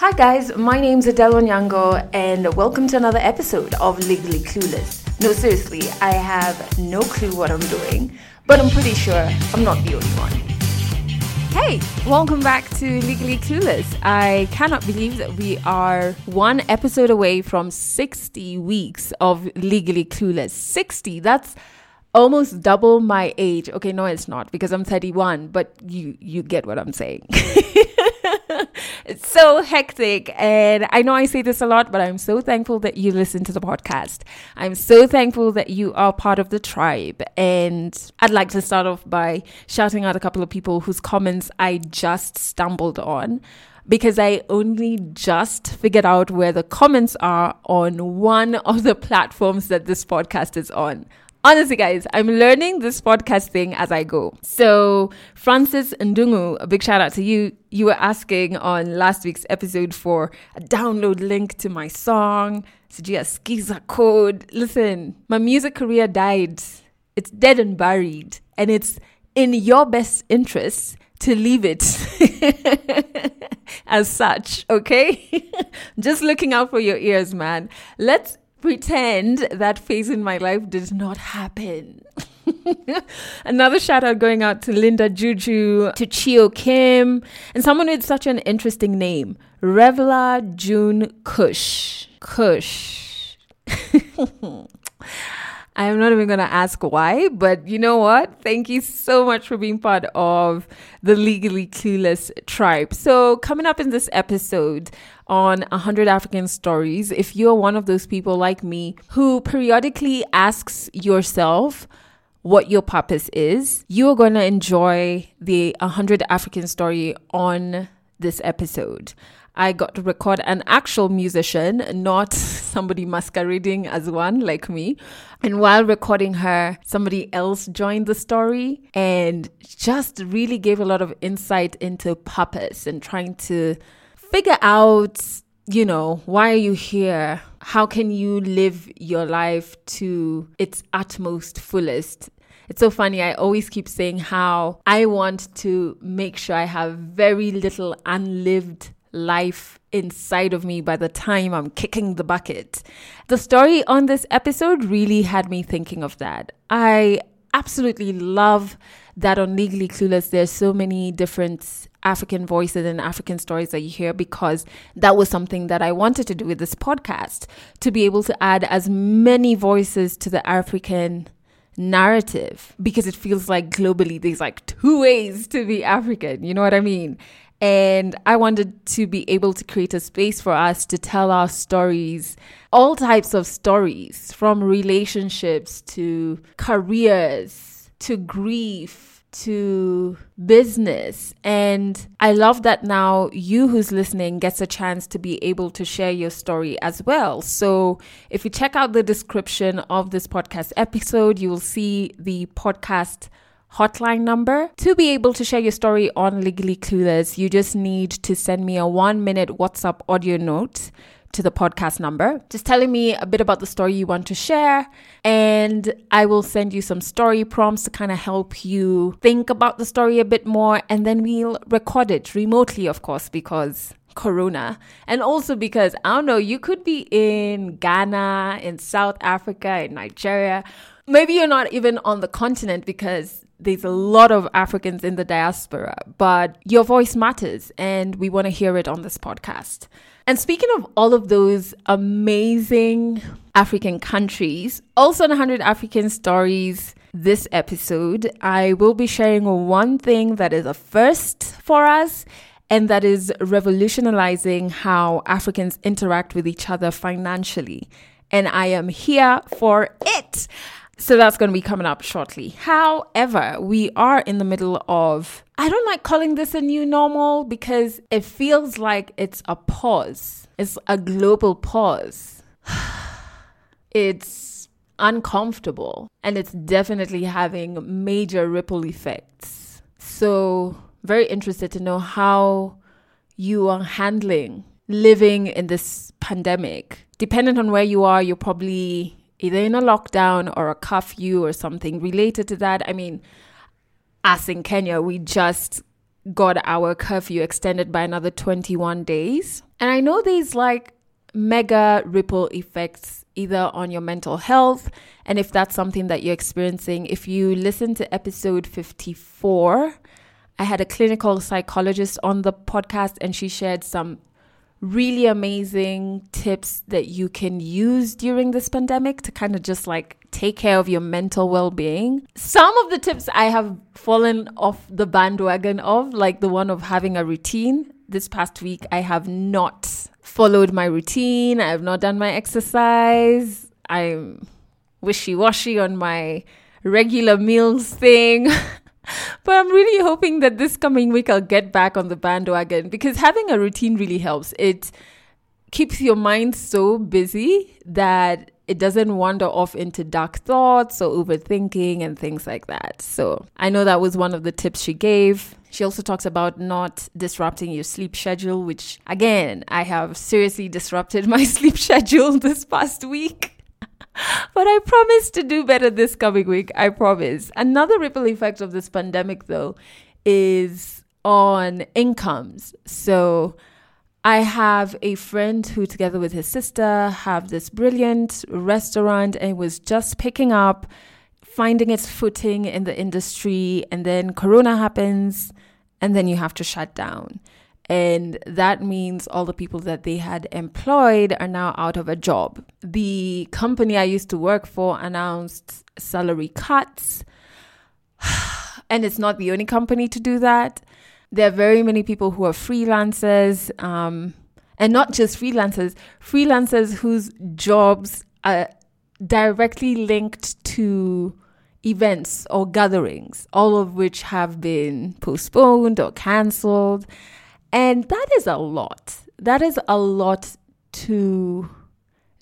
Hi guys, my name's Adelle Onyango and welcome to another episode of Legally Clueless. No, seriously, I have no clue what I'm doing, but I'm pretty sure I'm not the only one. Hey, welcome back to Legally Clueless. I cannot believe that we are one episode away from 60 weeks of Legally Clueless. 60, that's almost double my age. Okay, no, it's not because I'm 31, but you you get what I'm saying. it's so hectic. And I know I say this a lot, but I'm so thankful that you listen to the podcast. I'm so thankful that you are part of the tribe. And I'd like to start off by shouting out a couple of people whose comments I just stumbled on because I only just figured out where the comments are on one of the platforms that this podcast is on. Honestly, guys, I'm learning this podcast thing as I go. So, Francis Ndungu, a big shout out to you. You were asking on last week's episode for a download link to my song, Sijia Skiza code. Listen, my music career died. It's dead and buried. And it's in your best interest to leave it as such, okay? Just looking out for your ears, man. Let's pretend that phase in my life did not happen. Another shout out going out to Linda Juju, to Chio Kim, and someone with such an interesting name, Revla June Kush. Kush. I'm not even going to ask why, but you know what? Thank you so much for being part of the Legally Clueless tribe. So, coming up in this episode on 100 African Stories, if you're one of those people like me who periodically asks yourself, what your purpose is, you're going to enjoy the 100 African story on this episode. I got to record an actual musician, not somebody masquerading as one like me. And while recording her, somebody else joined the story and just really gave a lot of insight into purpose and trying to figure out, you know, why are you here? How can you live your life to its utmost fullest? It's so funny. I always keep saying how I want to make sure I have very little unlived life inside of me by the time I'm kicking the bucket. The story on this episode really had me thinking of that. I absolutely love that on Legally Clueless, there's so many different African voices and African stories that you hear because that was something that I wanted to do with this podcast to be able to add as many voices to the African narrative because it feels like globally there's like two ways to be African. You know what I mean? And I wanted to be able to create a space for us to tell our stories, all types of stories, from relationships to careers to grief to business. And I love that now you who's listening gets a chance to be able to share your story as well. So if you check out the description of this podcast episode, you will see the podcast hotline number. To be able to share your story on Legally Clueless, you just need to send me a one minute WhatsApp audio note to the podcast number, just telling me a bit about the story you want to share. And I will send you some story prompts to kind of help you think about the story a bit more. And then we'll record it remotely, of course, because corona and also because i don't know you could be in ghana in south africa in nigeria maybe you're not even on the continent because there's a lot of Africans in the diaspora, but your voice matters and we want to hear it on this podcast. And speaking of all of those amazing African countries, also in 100 African Stories, this episode, I will be sharing one thing that is a first for us and that is revolutionizing how Africans interact with each other financially. And I am here for it. So that's going to be coming up shortly. However, we are in the middle of, I don't like calling this a new normal because it feels like it's a pause, it's a global pause. it's uncomfortable and it's definitely having major ripple effects. So, very interested to know how you are handling living in this pandemic. Depending on where you are, you're probably either in a lockdown or a curfew or something related to that. I mean, us in Kenya, we just got our curfew extended by another 21 days. And I know these like mega ripple effects either on your mental health and if that's something that you're experiencing if you listen to episode 54 i had a clinical psychologist on the podcast and she shared some really amazing tips that you can use during this pandemic to kind of just like take care of your mental well-being. Some of the tips I have fallen off the bandwagon of, like the one of having a routine. This past week I have not followed my routine. I have not done my exercise. I'm wishy-washy on my regular meals thing. but I'm really hoping that this coming week I'll get back on the bandwagon because having a routine really helps. It keeps your mind so busy that it doesn't wander off into dark thoughts or overthinking and things like that. So I know that was one of the tips she gave. She also talks about not disrupting your sleep schedule, which again, I have seriously disrupted my sleep schedule this past week. But I promise to do better this coming week. I promise. Another ripple effect of this pandemic, though, is on incomes. So I have a friend who, together with his sister, have this brilliant restaurant and was just picking up, finding its footing in the industry. And then Corona happens, and then you have to shut down. And that means all the people that they had employed are now out of a job. The company I used to work for announced salary cuts. And it's not the only company to do that. There are very many people who are freelancers, um, and not just freelancers, freelancers whose jobs are directly linked to events or gatherings, all of which have been postponed or cancelled. And that is a lot. That is a lot to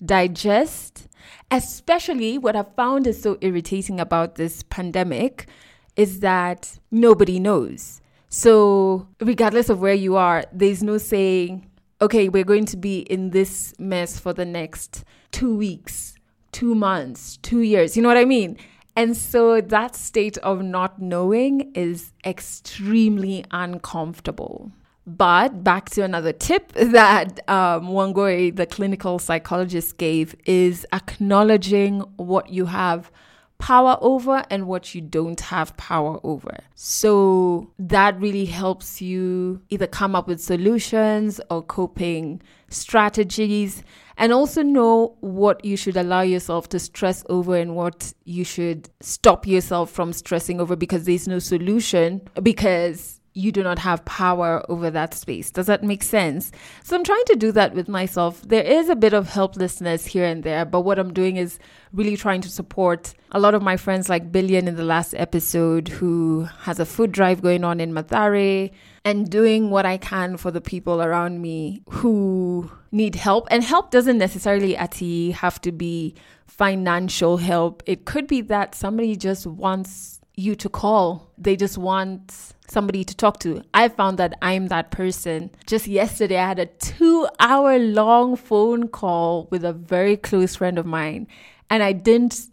digest, especially what I found is so irritating about this pandemic is that nobody knows. So, regardless of where you are, there's no saying, okay, we're going to be in this mess for the next two weeks, two months, two years. You know what I mean? And so that state of not knowing is extremely uncomfortable. But back to another tip that um, Wangoi, the clinical psychologist, gave is acknowledging what you have power over and what you don't have power over. So that really helps you either come up with solutions or coping strategies and also know what you should allow yourself to stress over and what you should stop yourself from stressing over because there's no solution because you do not have power over that space. Does that make sense? So I'm trying to do that with myself. There is a bit of helplessness here and there, but what I'm doing is really trying to support a lot of my friends like Billion in the last episode who has a food drive going on in Mathare and doing what I can for the people around me who need help. And help doesn't necessarily ati have to be financial help. It could be that somebody just wants you to call. They just want somebody to talk to. I found that I'm that person. Just yesterday, I had a two hour long phone call with a very close friend of mine, and I didn't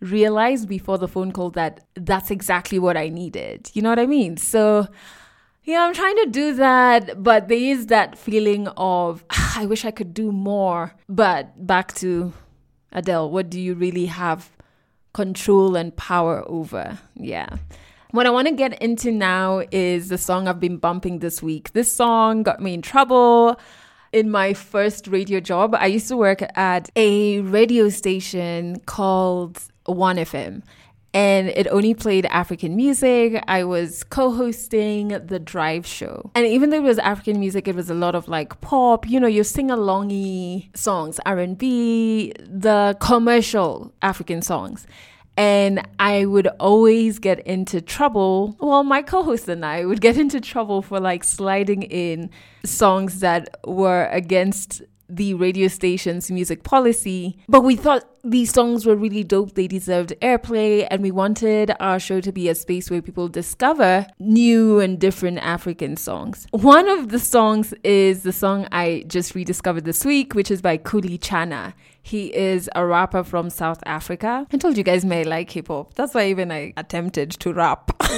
realize before the phone call that that's exactly what I needed. You know what I mean? So, yeah, I'm trying to do that, but there is that feeling of, ah, I wish I could do more. But back to Adelle, what do you really have control and power over? Yeah. What I want to get into now is the song I've been bumping this week. This song got me in trouble in my first radio job. I used to work at a radio station called 1FM and it only played African music. I was co-hosting the drive show. And even though it was African music, it was a lot of like pop, you know, your sing-alongy songs, R&B, the commercial African songs. And I would always get into trouble. Well, my co host and I would get into trouble for like sliding in songs that were against the radio station's music policy. But we thought these songs were really dope. They deserved airplay, and we wanted our show to be a space where people discover new and different African songs. One of the songs is the song I just rediscovered this week, which is by Kuli Chana. He is a rapper from South Africa. I told you guys may like hip hop. That's why even I attempted to rap.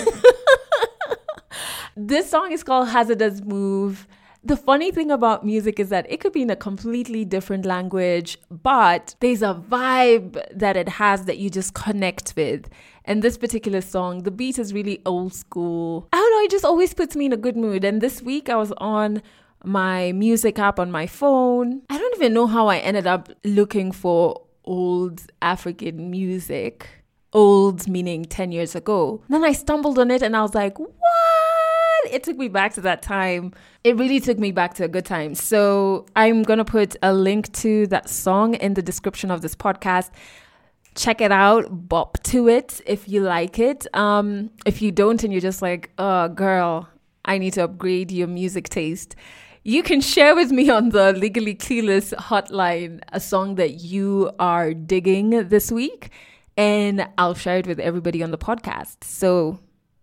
this song is called Hazardous Move. The funny thing about music is that it could be in a completely different language, but there's a vibe that it has that you just connect with. And this particular song, the beat is really old school. I don't know, it just always puts me in a good mood. And this week I was on my music app on my phone. I don't even know how I ended up looking for old African music. Old meaning 10 years ago. Then I stumbled on it and I was like, what? It took me back to that time. It really took me back to a good time. So I'm going to put a link to that song in the description of this podcast check it out bop to it if you like it um if you don't and you're just like oh girl i need to upgrade your music taste you can share with me on the legally clueless hotline a song that you are digging this week and i'll share it with everybody on the podcast so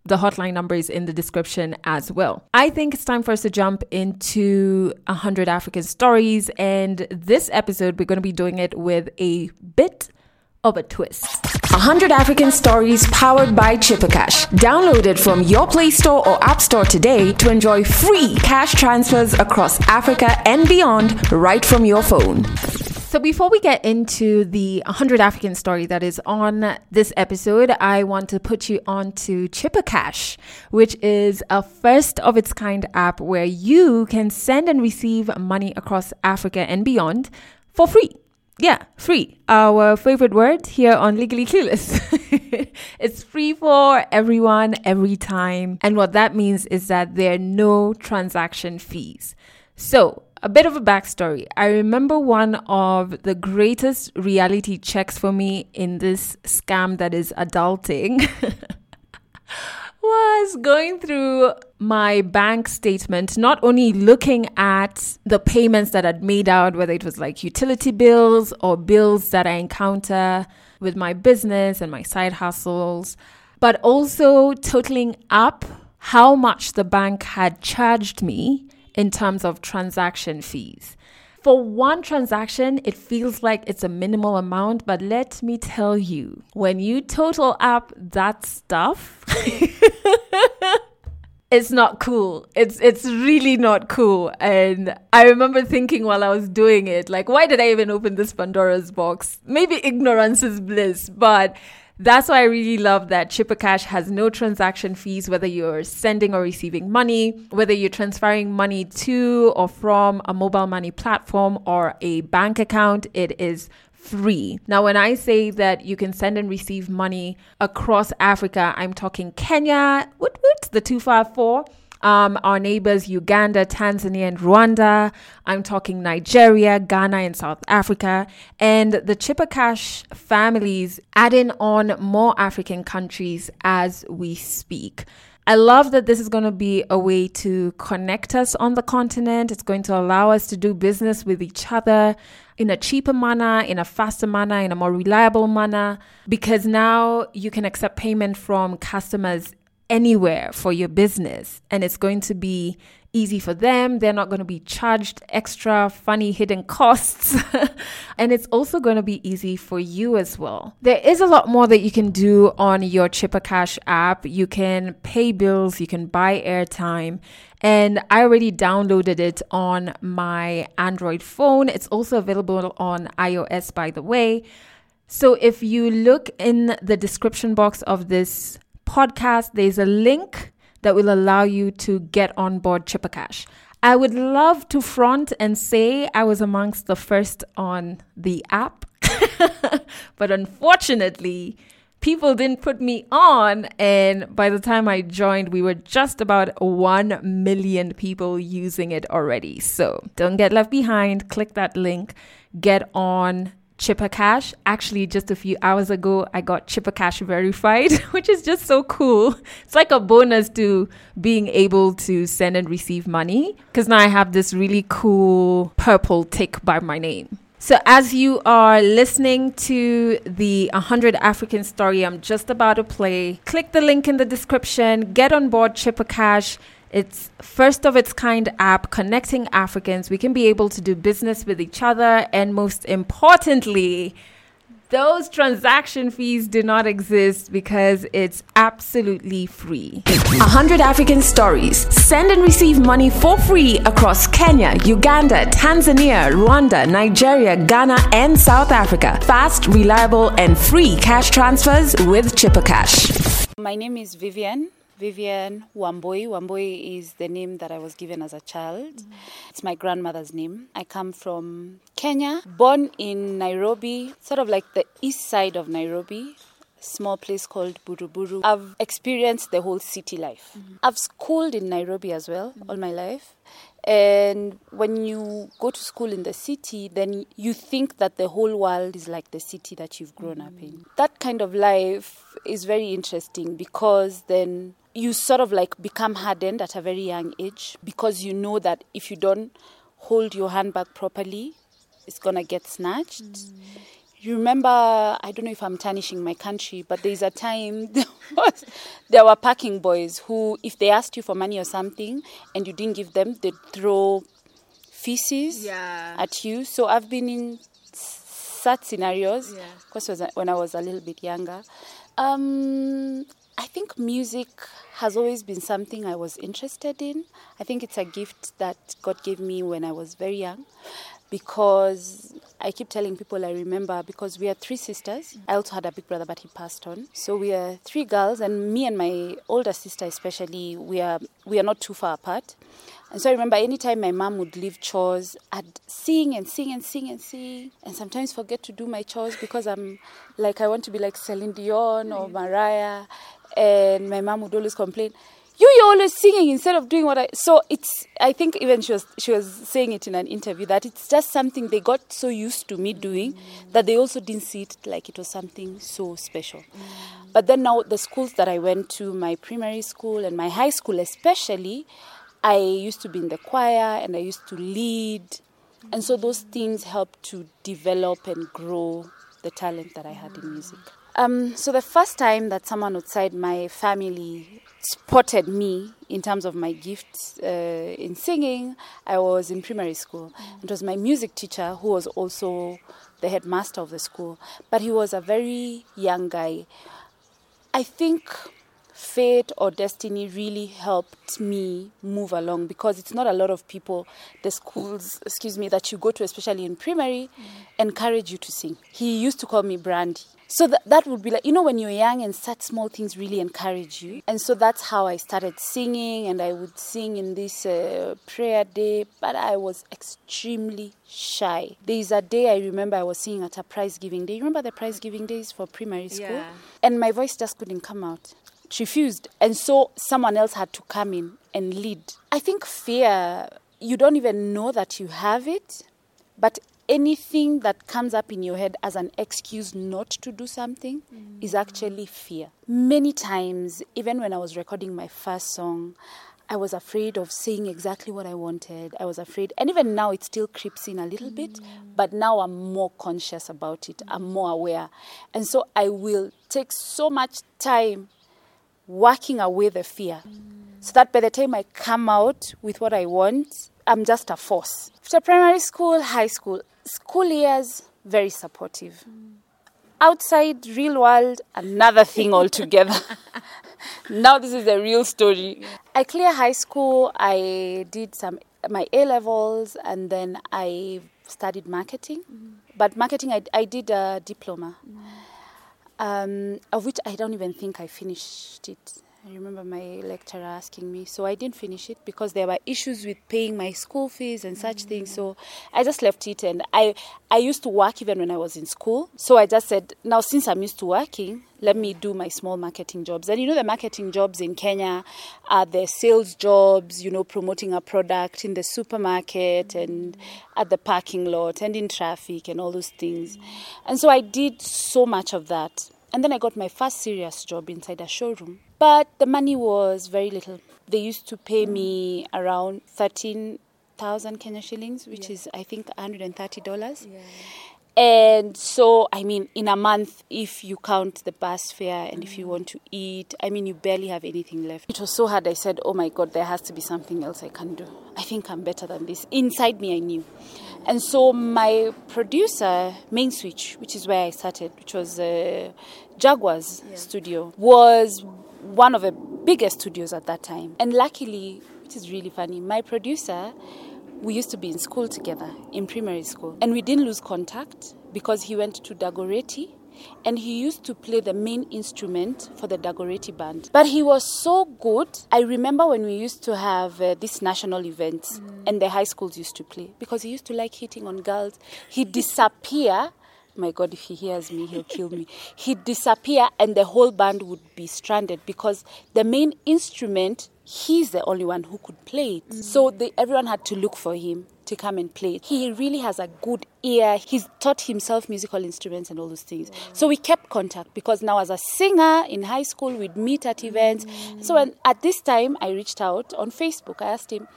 the hotline number is in the description as well. I think it's time for us to jump into 100 African stories. And this episode, we're going to be doing it with a bit of a twist. 100 African Stories powered by Chippercash. Download it from your Play Store or App Store today to enjoy free cash transfers across Africa and beyond right from your phone. So, before we get into the 100 African story that is on this episode, I want to put you on to Chippercash, which is a first of its kind app where you can send and receive money across Africa and beyond for free. Yeah, free. Our favorite word here on Legally Clueless. it's free for everyone, every time. And what that means is that there are no transaction fees. So, a bit of a backstory. I remember one of the greatest reality checks for me in this scam that is adulting. was going through my bank statement, not only looking at the payments that I'd made out, whether it was like utility bills or bills that I encounter with my business and my side hustles, but also totaling up how much the bank had charged me in terms of transaction fees. For one transaction, it feels like it's a minimal amount, but let me tell you, when you total up that stuff, it's not cool. It's it's really not cool. And I remember thinking while I was doing it, like, why did I even open this Pandora's box? Maybe ignorance is bliss, but that's why I really love that Chippercash has no transaction fees, whether you're sending or receiving money, whether you're transferring money to or from a mobile money platform or a bank account. It is free. Now, when I say that you can send and receive money across Africa, I'm talking Kenya, what, what, the 254 um, our neighbors Uganda, Tanzania, and Rwanda. I'm talking Nigeria, Ghana, and South Africa. And the Chippercash families adding on more African countries as we speak. I love that this is going to be a way to connect us on the continent. It's going to allow us to do business with each other in a cheaper manner, in a faster manner, in a more reliable manner, because now you can accept payment from customers anywhere for your business and it's going to be easy for them. They're not going to be charged extra funny hidden costs. and it's also going to be easy for you as well. There is a lot more that you can do on your Chippercash app. You can pay bills, you can buy airtime. And I already downloaded it on my Android phone. It's also available on iOS, by the way. So if you look in the description box of this podcast, there's a link that will allow you to get on board Chippercash. I would love to front and say I was amongst the first on the app, but unfortunately, people didn't put me on. And by the time I joined, we were just about 1 million people using it already. So don't get left behind. Click that link, get on Chippercash. Actually, just a few hours ago, I got Chippercash verified, which is just so cool. It's like a bonus to being able to send and receive money because now I have this really cool purple tick by my name. So, as you are listening to the 100 African story I'm just about to play, click the link in the description, get on board Chippercash it's first of its kind app connecting Africans. We can be able to do business with each other and most importantly, Those transaction fees do not exist because it's absolutely free. 100 African stories. Send and receive money for free across Kenya, Uganda, Tanzania, Rwanda, Nigeria, Ghana, and South Africa. Fast, reliable, and free cash transfers with Chipper Cash. My name is Vivian. Vivian Wambui. Wambui is the name that I was given as a child. Mm-hmm. It's my grandmother's name. I come from Kenya, born in Nairobi, sort of like the east side of Nairobi small place called Buruburu. I've experienced the whole city life. Mm-hmm. I've schooled in Nairobi as well mm-hmm. all my life. And when you go to school in the city, then you think that the whole world is like the city that you've grown mm-hmm. up in. That kind of life is very interesting because then you sort of like become hardened at a very young age because you know that if you don't hold your handbag properly, it's gonna get snatched. Mm. You remember, I don't know if I'm tarnishing my country, but there's a time there, was, there were parking boys who, if they asked you for money or something and you didn't give them, they'd throw feces yeah. at you. So I've been in such scenarios, yeah. was when I was a little bit younger. Um, I think music has always been something I was interested in. I think it's a gift that God gave me when I was very young because I keep telling people I remember because we are three sisters. I also had a big brother, but he passed on. So we are three girls, and me and my older sister, especially, we are we are not too far apart. And so I remember anytime my mom would leave chores, I'd sing and sing and sing and sing, and sometimes forget to do my chores because I'm like I want to be like Celine Dion or Mariah, and my mom would always complain you you're always singing instead of doing what I so it's I think even she was she was saying it in an interview that it's just something they got so used to me doing that they also didn't see it like it was something so special. But then now the schools that I went to, my primary school and my high school especially, I used to be in the choir and I used to lead. And so those things helped to develop and grow the talent that I had in music. Um, so the first time that someone outside my family spotted me in terms of my gifts uh, in singing, I was in primary school. It was my music teacher who was also the headmaster of the school, but he was a very young guy. I think fate or destiny really helped me move along because it's not a lot of people the schools excuse me that you go to especially in primary mm. encourage you to sing he used to call me brandy so that, that would be like, you know, when you're young and such small things really encourage you. And so that's how I started singing, and I would sing in this uh, prayer day, but I was extremely shy. There's a day I remember I was singing at a prize giving day. You remember the prize giving days for primary school? Yeah. And my voice just couldn't come out. She refused. And so someone else had to come in and lead. I think fear, you don't even know that you have it, but anything that comes up in your head as an excuse not to do something mm. is actually fear. Many times, even when I was recording my first song, I was afraid of saying exactly what I wanted. I was afraid, and even now it still creeps in a little mm. bit, but now I'm more conscious about it. I'm more aware. And so I will take so much time working away the fear mm. so that by the time I come out with what I want, I'm just a force. After primary school, high school, school years, very supportive. Mm. Outside, real world, another thing altogether. now this is a real story. I clear high school. I did some my A levels, and then I studied marketing. Mm. But marketing, I, I did a diploma, mm. um, of which I don't even think I finished it. I remember my lecturer asking me, so I didn't finish it because there were issues with paying my school fees and such mm. things. So I just left it, and I I used to work even when I was in school. So I just said, now since I'm used to working, let me do my small marketing jobs. And you know, the marketing jobs in Kenya are the sales jobs, you know, promoting a product in the supermarket and at the parking lot and in traffic and all those things. And so I did so much of that. And then I got my first serious job inside a showroom. But the money was very little. They used to pay me around 13,000 Kenya shillings, which yeah. is, I think, $130. Yeah. And so, I mean, in a month, if you count the bus fare and mm. if you want to eat, I mean, you barely have anything left. It was so hard. I said, oh my God, there has to be something else I can do. I think I'm better than this. Inside me, I knew. And so my producer, Main Switch, which is where I started, which was uh, Jaguar's studio, was one of the biggest studios at that time. And luckily, which is really funny, my producer, we used to be in school together in primary school, and we didn't lose contact because he went to Dagoretti and he used to play the main instrument for the Dagoretti band. But he was so good. I remember when we used to have uh, these national events mm. and the high schools used to play because he used to like hitting on girls. He'd disappear. My God, if he hears me, he'll kill me. He'd disappear and the whole band would be stranded because the main instrument, he's the only one who could play it. Mm. So they, everyone had to look for him to come and play it. He really has a good ear. He's taught himself musical instruments and all those things. Wow. So we kept contact because now as a singer in high school, we'd meet at events. Mm. So when, at this time, I reached out on Facebook. I asked him,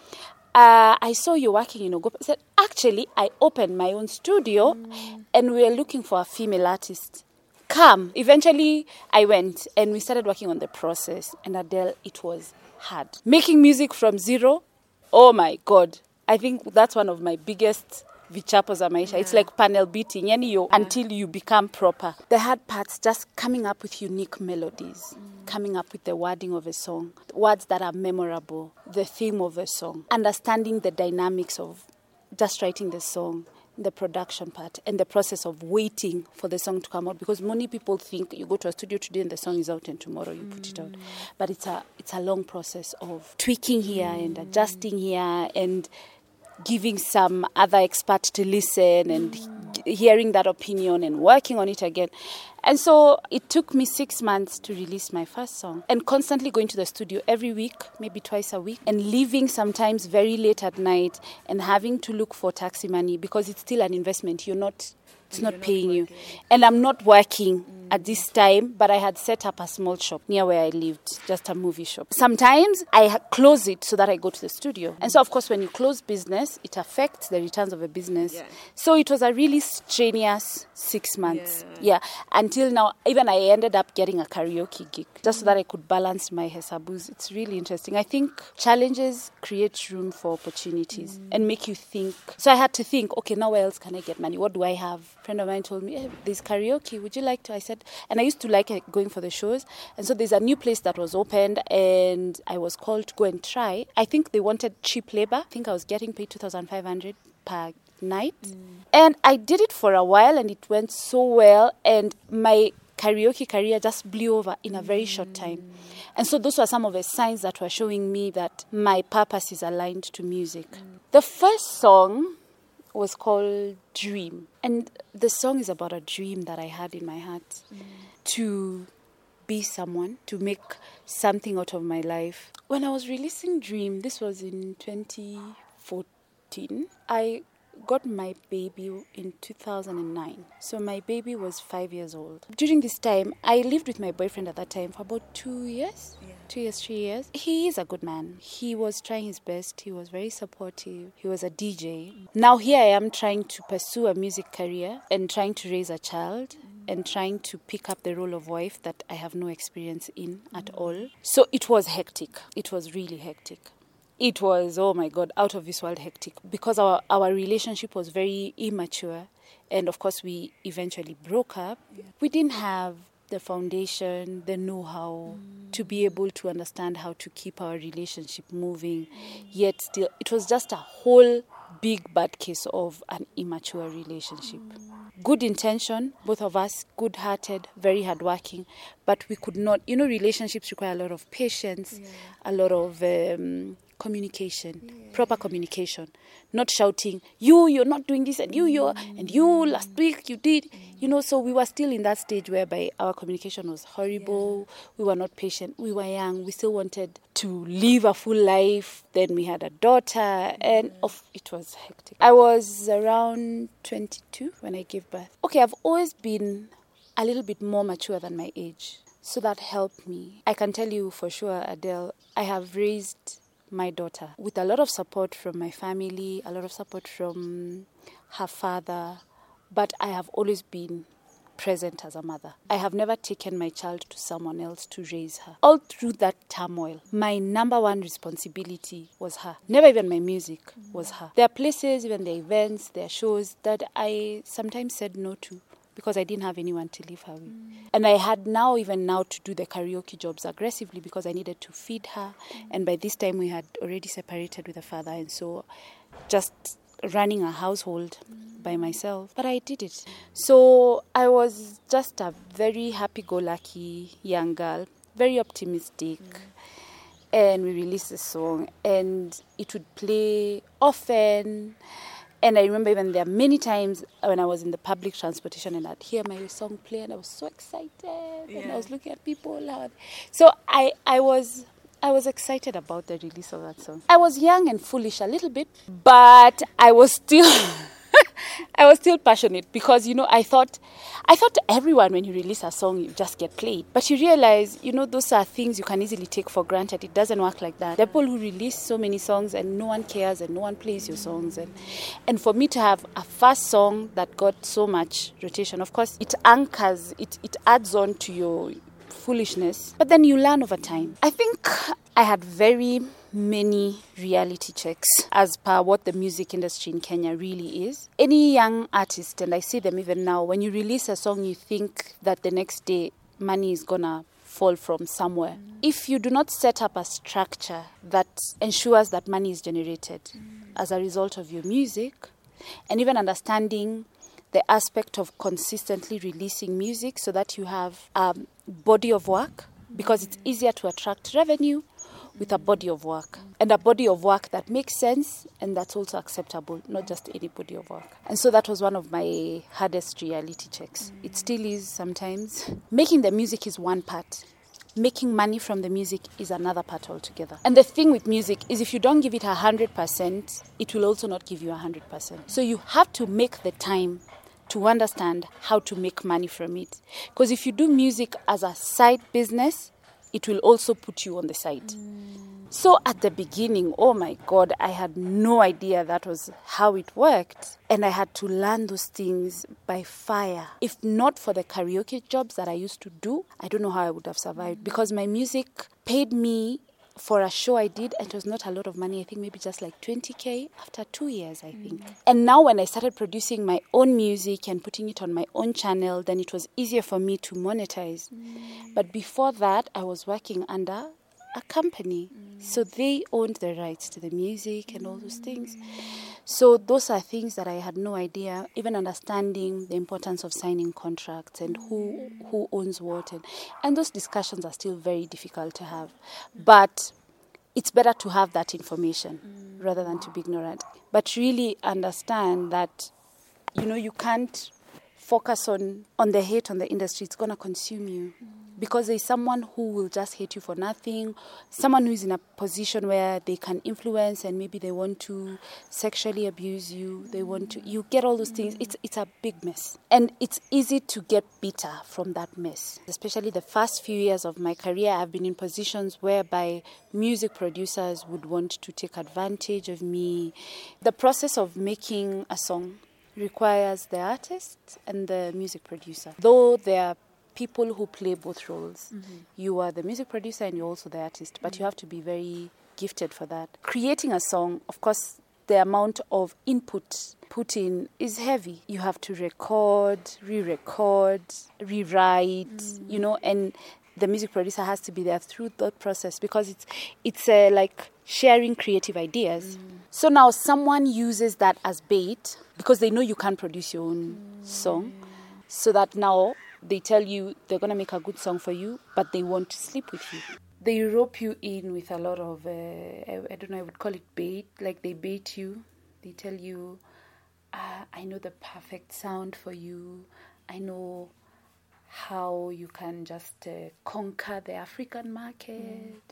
uh, I saw you working in Ogopa. I said, actually, I opened my own studio mm. And we are looking for a female artist. Come. Eventually, I went and we started working on the process. And Adelle, it was hard. Making music from zero, oh my God. I think that's one of my biggest vichapo za maisha. Yeah. It's like panel beating, yani you, yeah. until you become proper. The hard parts, just coming up with unique melodies, mm. coming up with the wording of a song, words that are memorable, the theme of a song, understanding the dynamics of just writing the song the production part and the process of waiting for the song to come out because many people think you go to a studio today and the song is out and tomorrow you put it out mm. but it's a it's a long process of tweaking here and adjusting here and giving some other expert to listen and hearing that opinion and working on it again. And so it took me six months to release my first song and constantly going to the studio every week, maybe twice a week, and leaving sometimes very late at night and having to look for taxi money because it's still an investment. You're not it's not paying not you. And I'm not working mm. at this time, but I had set up a small shop near where I lived, just a movie shop. Sometimes I close it so that I go to the studio. And so, of course, when you close business, it affects the returns of a business. Yeah. So it was a really strenuous six months. Yeah. yeah. Until now, even I ended up getting a karaoke gig just so that I could balance my hesabus. It's really interesting. I think challenges create room for opportunities mm. and make you think. So I had to think, okay, now where else can I get money? What do I have? Friend of mine told me, hey, there's karaoke. Would you like to? I said, and I used to like going for the shows. And so there's a new place that was opened, and I was called to go and try. I think they wanted cheap labor. I think I was getting paid 2,500 per night. Mm. And I did it for a while, and it went so well. And my karaoke career just blew over in a very short time. And so those were some of the signs that were showing me that my purpose is aligned to music. Mm. The first song was called Dream. And the song is about a dream that I had in my heart mm. to be someone, to make something out of my life. When I was releasing Dream, this was in 2014, I got my baby in 2009. So my baby was five years old. During this time, I lived with my boyfriend at that time for about two years. Yeah. Two years, three years. He is a good man. He was trying his best. He was very supportive. He was a DJ. Now here I am trying to pursue a music career and trying to raise a child and trying to pick up the role of wife that I have no experience in at mm. all. So it was hectic. It was really hectic it was oh my god out of this world hectic because our our relationship was very immature and of course we eventually broke up yeah. we didn't have the foundation the know-how mm. to be able to understand how to keep our relationship moving yet still it was just a whole big bad case of an immature relationship good intention both of us good hearted very hardworking but we could not you know relationships require a lot of patience yeah. a lot of um, communication, yeah. proper communication, not shouting, you, you're not doing this, and you, you're, mm. and you, last week you did. Mm. You know, so we were still in that stage whereby our communication was horrible. Yeah. We were not patient. We were young. We still wanted to live a full life. Then we had a daughter, and of, it was hectic. I was around 22 when I gave birth. Okay, I've always been a little bit more mature than my age. So that helped me. I can tell you for sure, Adelle, I have raised my daughter with a lot of support from my family, a lot of support from her father, but I have always been present as a mother. I have never taken my child to someone else to raise her. All through that turmoil, my number one responsibility was her. Never even my music was her. There are places, even the events, there are shows that I sometimes said no to because I didn't have anyone to leave her with. Mm. And I had now, even now, to do the karaoke jobs aggressively because I needed to feed her. Mm. And by this time, we had already separated with the father. And so just running a household mm. by myself, but I did it. So I was just a very happy go lucky young girl, very optimistic. And we released a song, and it would play often. And I remember even there many times when I was in the public transportation and I'd hear my song play, and I was so excited, yeah. and I was looking at people. So I, I was I was excited about the release of that song. I was young and foolish a little bit, but I was still I was still passionate because you know I thought I thought everyone when you release a song you just get played. But you realize, you know, those are things you can easily take for granted. It doesn't work like that. Are people who release so many songs and no one cares and no one plays your songs and and for me to have a first song that got so much rotation, of course it anchors, it, it adds on to your foolishness, but then you learn over time. I think I had very many reality checks as per what the music industry in Kenya really is. Any young artist, and I see them even now, when you release a song, you think that the next day money is gonna fall from somewhere. Mm. If you do not set up a structure that ensures that money is generated mm. as a result of your music, and even understanding the aspect of consistently releasing music so that you have a body of work because it's easier to attract revenue with a body of work and a body of work that makes sense and that's also acceptable, not just any body of work. And so that was one of my hardest reality checks. It still is sometimes. Making the music is one part. Making money from the music is another part altogether. And the thing with music is if you don't give it a 100%, it will also not give you a 100%. So you have to make the time to understand how to make money from it. Because if you do music as a side business, it will also put you on the side. Mm. So at the beginning, oh my God, I had no idea that was how it worked. And I had to learn those things by fire. If not for the karaoke jobs that I used to do, I don't know how I would have survived because my music paid me for a show I did, and it was not a lot of money. I think maybe just like 20k after two years, I think. Mm. And now, when I started producing my own music and putting it on my own channel, then it was easier for me to monetize. Mm. But before that, I was working under a company, mm. so they owned the rights to the music and all those things. So those are things that I had no idea. Even understanding the importance of signing contracts and who who owns what, and, and those discussions are still very difficult to have. But it's better to have that information rather than to be ignorant. But really understand that you know you can't focus on on the hate on the industry. It's gonna consume you. Mm because there's someone who will just hate you for nothing, someone who's in a position where they can influence and maybe they want to sexually abuse you, they want to you get all those things. It's it's a big mess. And it's easy to get bitter from that mess. Especially the first few years of my career I've been in positions whereby music producers would want to take advantage of me. The process of making a song requires the artist and the music producer. Though they are people who play both roles. Mm-hmm. You are the music producer and you're also the artist, but mm-hmm. you have to be very gifted for that. Creating a song, of course, the amount of input put in is heavy. You have to record, re record, rewrite, mm-hmm. you know, and the music producer has to be there through that process because it's it's uh, like sharing creative ideas. Mm. So now someone uses that as bait because they know you can't produce your own mm. song. So that now they tell you they're going to make a good song for you, but they want to sleep with you. They rope you in with a lot of, uh, I, I, don't know, I would call it bait. Like they bait you. They tell you, ah, I know the perfect sound for you. I know how you can just uh, conquer the African market.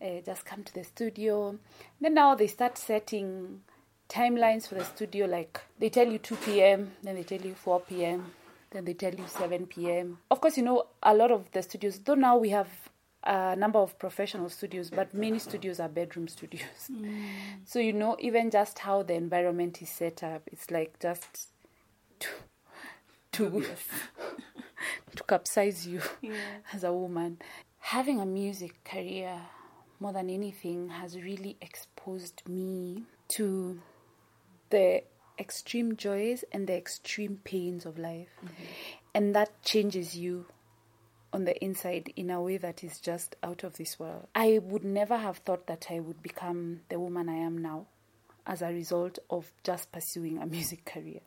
Mm. Uh, just come to the studio. Then now they start setting timelines for the studio. Like they tell you 2 p.m., then they tell you 4 p.m., then they tell you 7 p.m. Of course, you know, a lot of the studios, though now we have a number of professional studios, but many studios are bedroom studios. Mm. So, you know, even just how the environment is set up, it's like just too, too to capsize you as a woman. Having a music career more than anything has really exposed me to the extreme joys and the extreme pains of life. Mm-hmm. And that changes you on the inside in a way that is just out of this world. I would never have thought that I would become the woman I am now as a result of just pursuing a music career.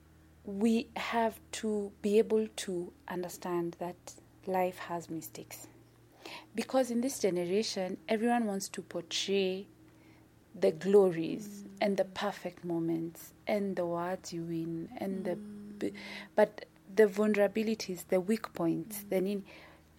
We have to be able to understand that life has mistakes. Because in this generation, everyone wants to portray the glories and the perfect moments and the words you win and the but the vulnerabilities the weak points the need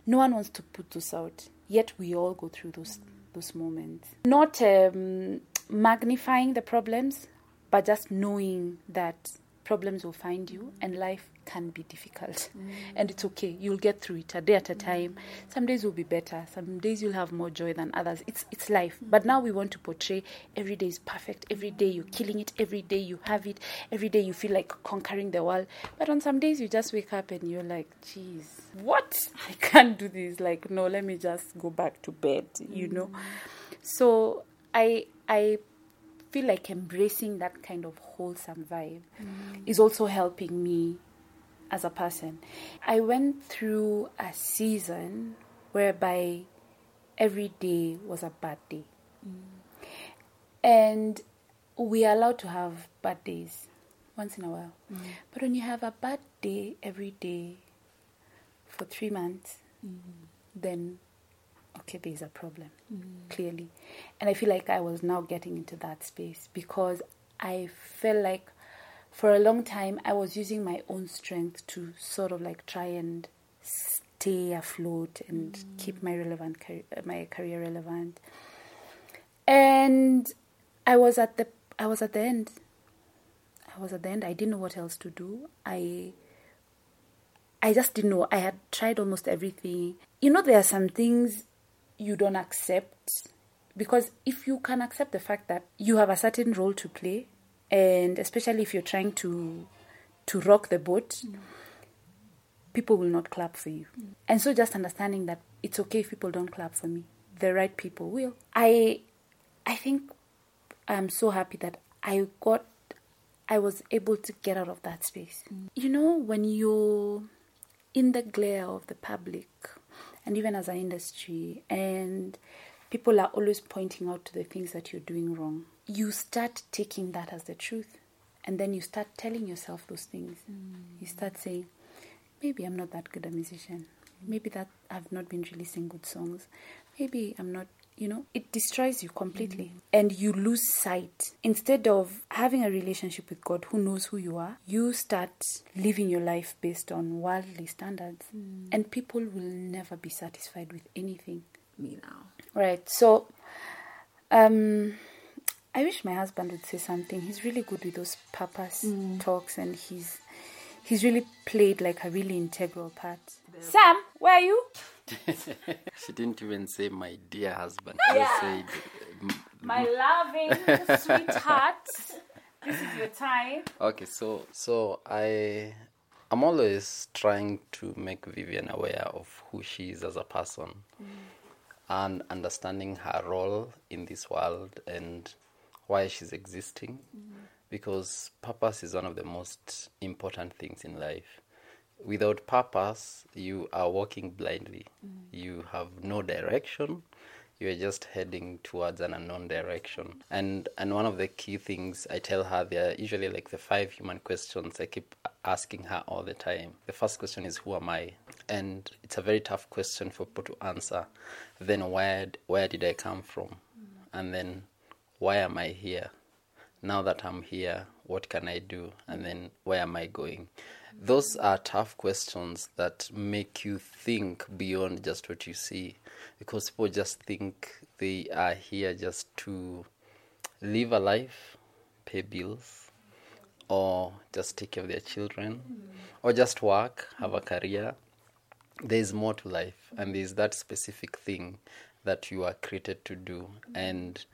no one wants to put those out. Yet we all go through those those moments. Not um, magnifying the problems but just knowing that problems will find you mm. and life can be difficult. Mm. And it's okay. You'll get through it a day at a time. Some days will be better. Some days you'll have more joy than others. It's it's life. Mm. But now we want to portray every day is perfect. Every day you're killing it. Every day you have it. Every day you feel like conquering the world. But on some days you just wake up and you're like jeez what? I can't do this. Like no let me just go back to bed you know? So i i feel like embracing that kind of wholesome vibe mm. is also helping me as a person. I went through a season whereby every day was a bad day. Mm. And we are allowed to have bad days once in a while. Mm. But when you have a bad day every day for three months, then okay, there's a problem, clearly. And I feel like I was now getting into that space because I felt like for a long time I was using my own strength to sort of like try and stay afloat and keep my relevant car- uh, my career relevant. And I was at the I was at the end. I was at the end. I didn't know what else to do. I I just didn't know. I had tried almost everything. You know, there are some things you don't accept because if you can accept the fact that you have a certain role to play, and especially if you're trying to to rock the boat, people will not clap for you. And so, just understanding that it's okay if people don't clap for me, the right people will. I I think I'm so happy that I got I was able to get out of that space. You know, when you're in the glare of the public and even as an industry and people are always pointing out to the things that you're doing wrong, you start taking that as the truth. And then you start telling yourself those things. Mm. You start saying, maybe I'm not that good a musician. Maybe that I've not been releasing good songs. Maybe I'm not, you know, it destroys you completely. And you lose sight. Instead of having a relationship with God who knows who you are, you start living your life based on worldly standards. And people will never be satisfied with anything. Me now. Right. So, um, I wish my husband would say something. He's really good with those purpose talks, and he's he's really played like a really integral part. Sam, where are you? She didn't even say my dear husband. She just said My loving sweetheart. This is your time. Okay, so so I I'm always trying to make Vivian aware of who she is as a person mm. and understanding her role in this world and why she's existing mm-hmm. because purpose is one of the most important things in life. Without purpose, you are walking blindly. Mm. You have no direction. You are just heading towards an unknown direction. And and one of the key things I tell her, there are usually like the five human questions I keep asking her all the time. The first question is, "Who am I?" And it's a very tough question for people to answer. Then where where did I come from? Mm. And then why am I here? now that I'm here, what can I do? And then where am I going? Those are tough questions that make you think beyond just what you see because people just think they are here just to live a life, pay bills, or just take care of their children, or just work, have a career. There's more to life, and there's that specific thing that you are created to do. And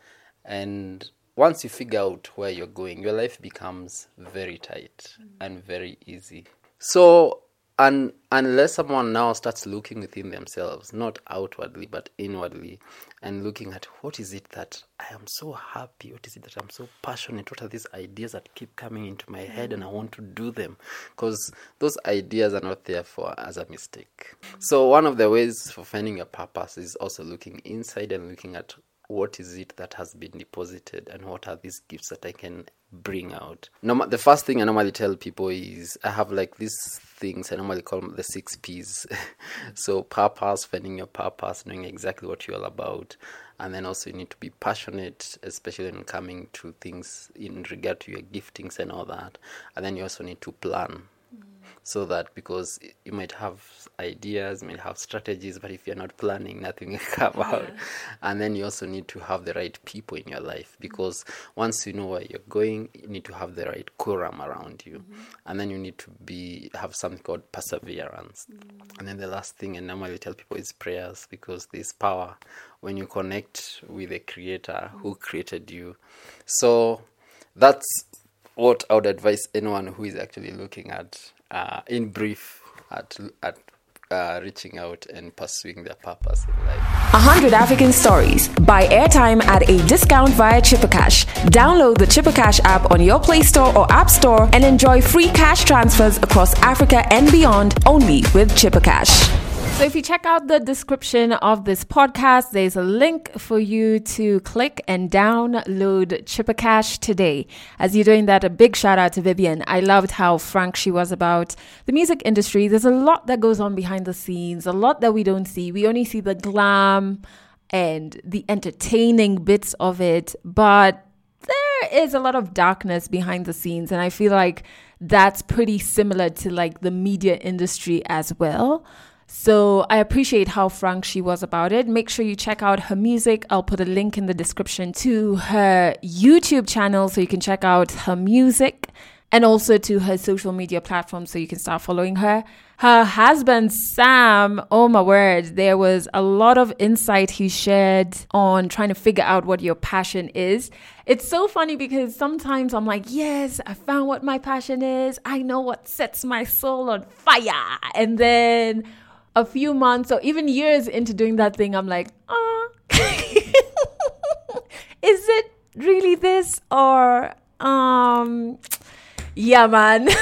and once you figure out where you're going, your life becomes very tight mm. and very easy. So and unless someone now starts looking within themselves, not outwardly but inwardly, and looking at what is it that I am so happy, what is it that I'm so passionate, what are these ideas that keep coming into my head and I want to do them? Because those ideas are not there for as a mistake. Mm. So one of the ways for finding your purpose is also looking inside and looking at what is it that has been deposited and what are these gifts that I can bring out. Norm- the first thing I normally tell people is I have like these things I normally call them the six P's. so purpose, finding your purpose, knowing exactly what you're all about, and then also you need to be passionate, especially when coming to things in regard to your giftings and all that. And then you also need to plan so that because you might have ideas, you might have strategies, but if you're not planning, nothing will come yeah. out. And then you also need to have the right people in your life because once you know where you're going, you need to have the right quorum around you, mm-hmm. and then you need to be have something called perseverance. Mm-hmm. And then the last thing and normally tell people is prayers because there's power when you connect with the Creator who created you. So that's what I would advise anyone who is actually looking at uh, in brief, at, at uh, reaching out and pursuing their purpose in life. 100 African Stories. Buy airtime at a discount via Chippercash. Download the Chippercash app on your Play Store or App Store and enjoy free cash transfers across Africa and beyond only with Chippercash. So, if you check out the description of this podcast, there's a link for you to click and download Chippercash today. As you're doing that, a big shout out to Vivian. I loved how frank she was about the music industry. There's a lot that goes on behind the scenes, a lot that we don't see. We only see the glam and the entertaining bits of it, but there is a lot of darkness behind the scenes. And I feel like that's pretty similar to like the media industry as well. So I appreciate how frank she was about it. Make sure you check out her music. I'll put a link in the description to her YouTube channel so you can check out her music and also to her social media platforms so you can start following her. Her husband, Sam, oh my word, there was a lot of insight he shared on trying to figure out what your passion is. It's so funny because sometimes I'm like, yes, I found what my passion is. I know what sets my soul on fire. And then a few months or even years into doing that thing, I'm like, ah, is it really this or um yeah man.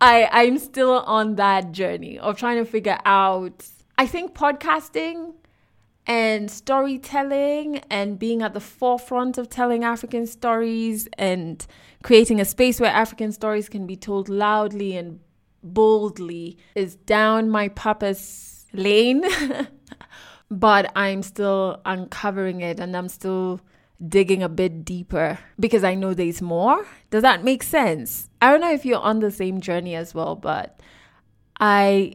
I i'm still on that journey of trying to figure out i think podcasting and storytelling and being at the forefront of telling african stories and creating a space where african stories can be told loudly and boldly is down my papa's lane, but I'm still uncovering it and I'm still digging a bit deeper because I know there's more. Does that make sense? I don't know if you're on the same journey as well, but I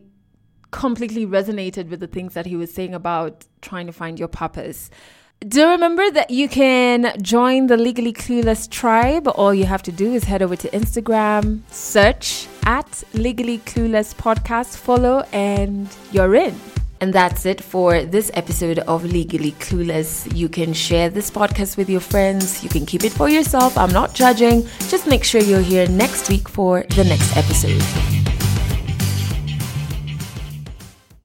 completely resonated with the things that he was saying about trying to find your purpose. Do remember that you can join the Legally Clueless tribe. All you have to do is head over to Instagram, search at Legally Clueless Podcast, follow, and you're in. And that's it for this episode of Legally Clueless. You can share this podcast with your friends. You can keep it for yourself. I'm not judging. Just make sure you're here next week for the next episode.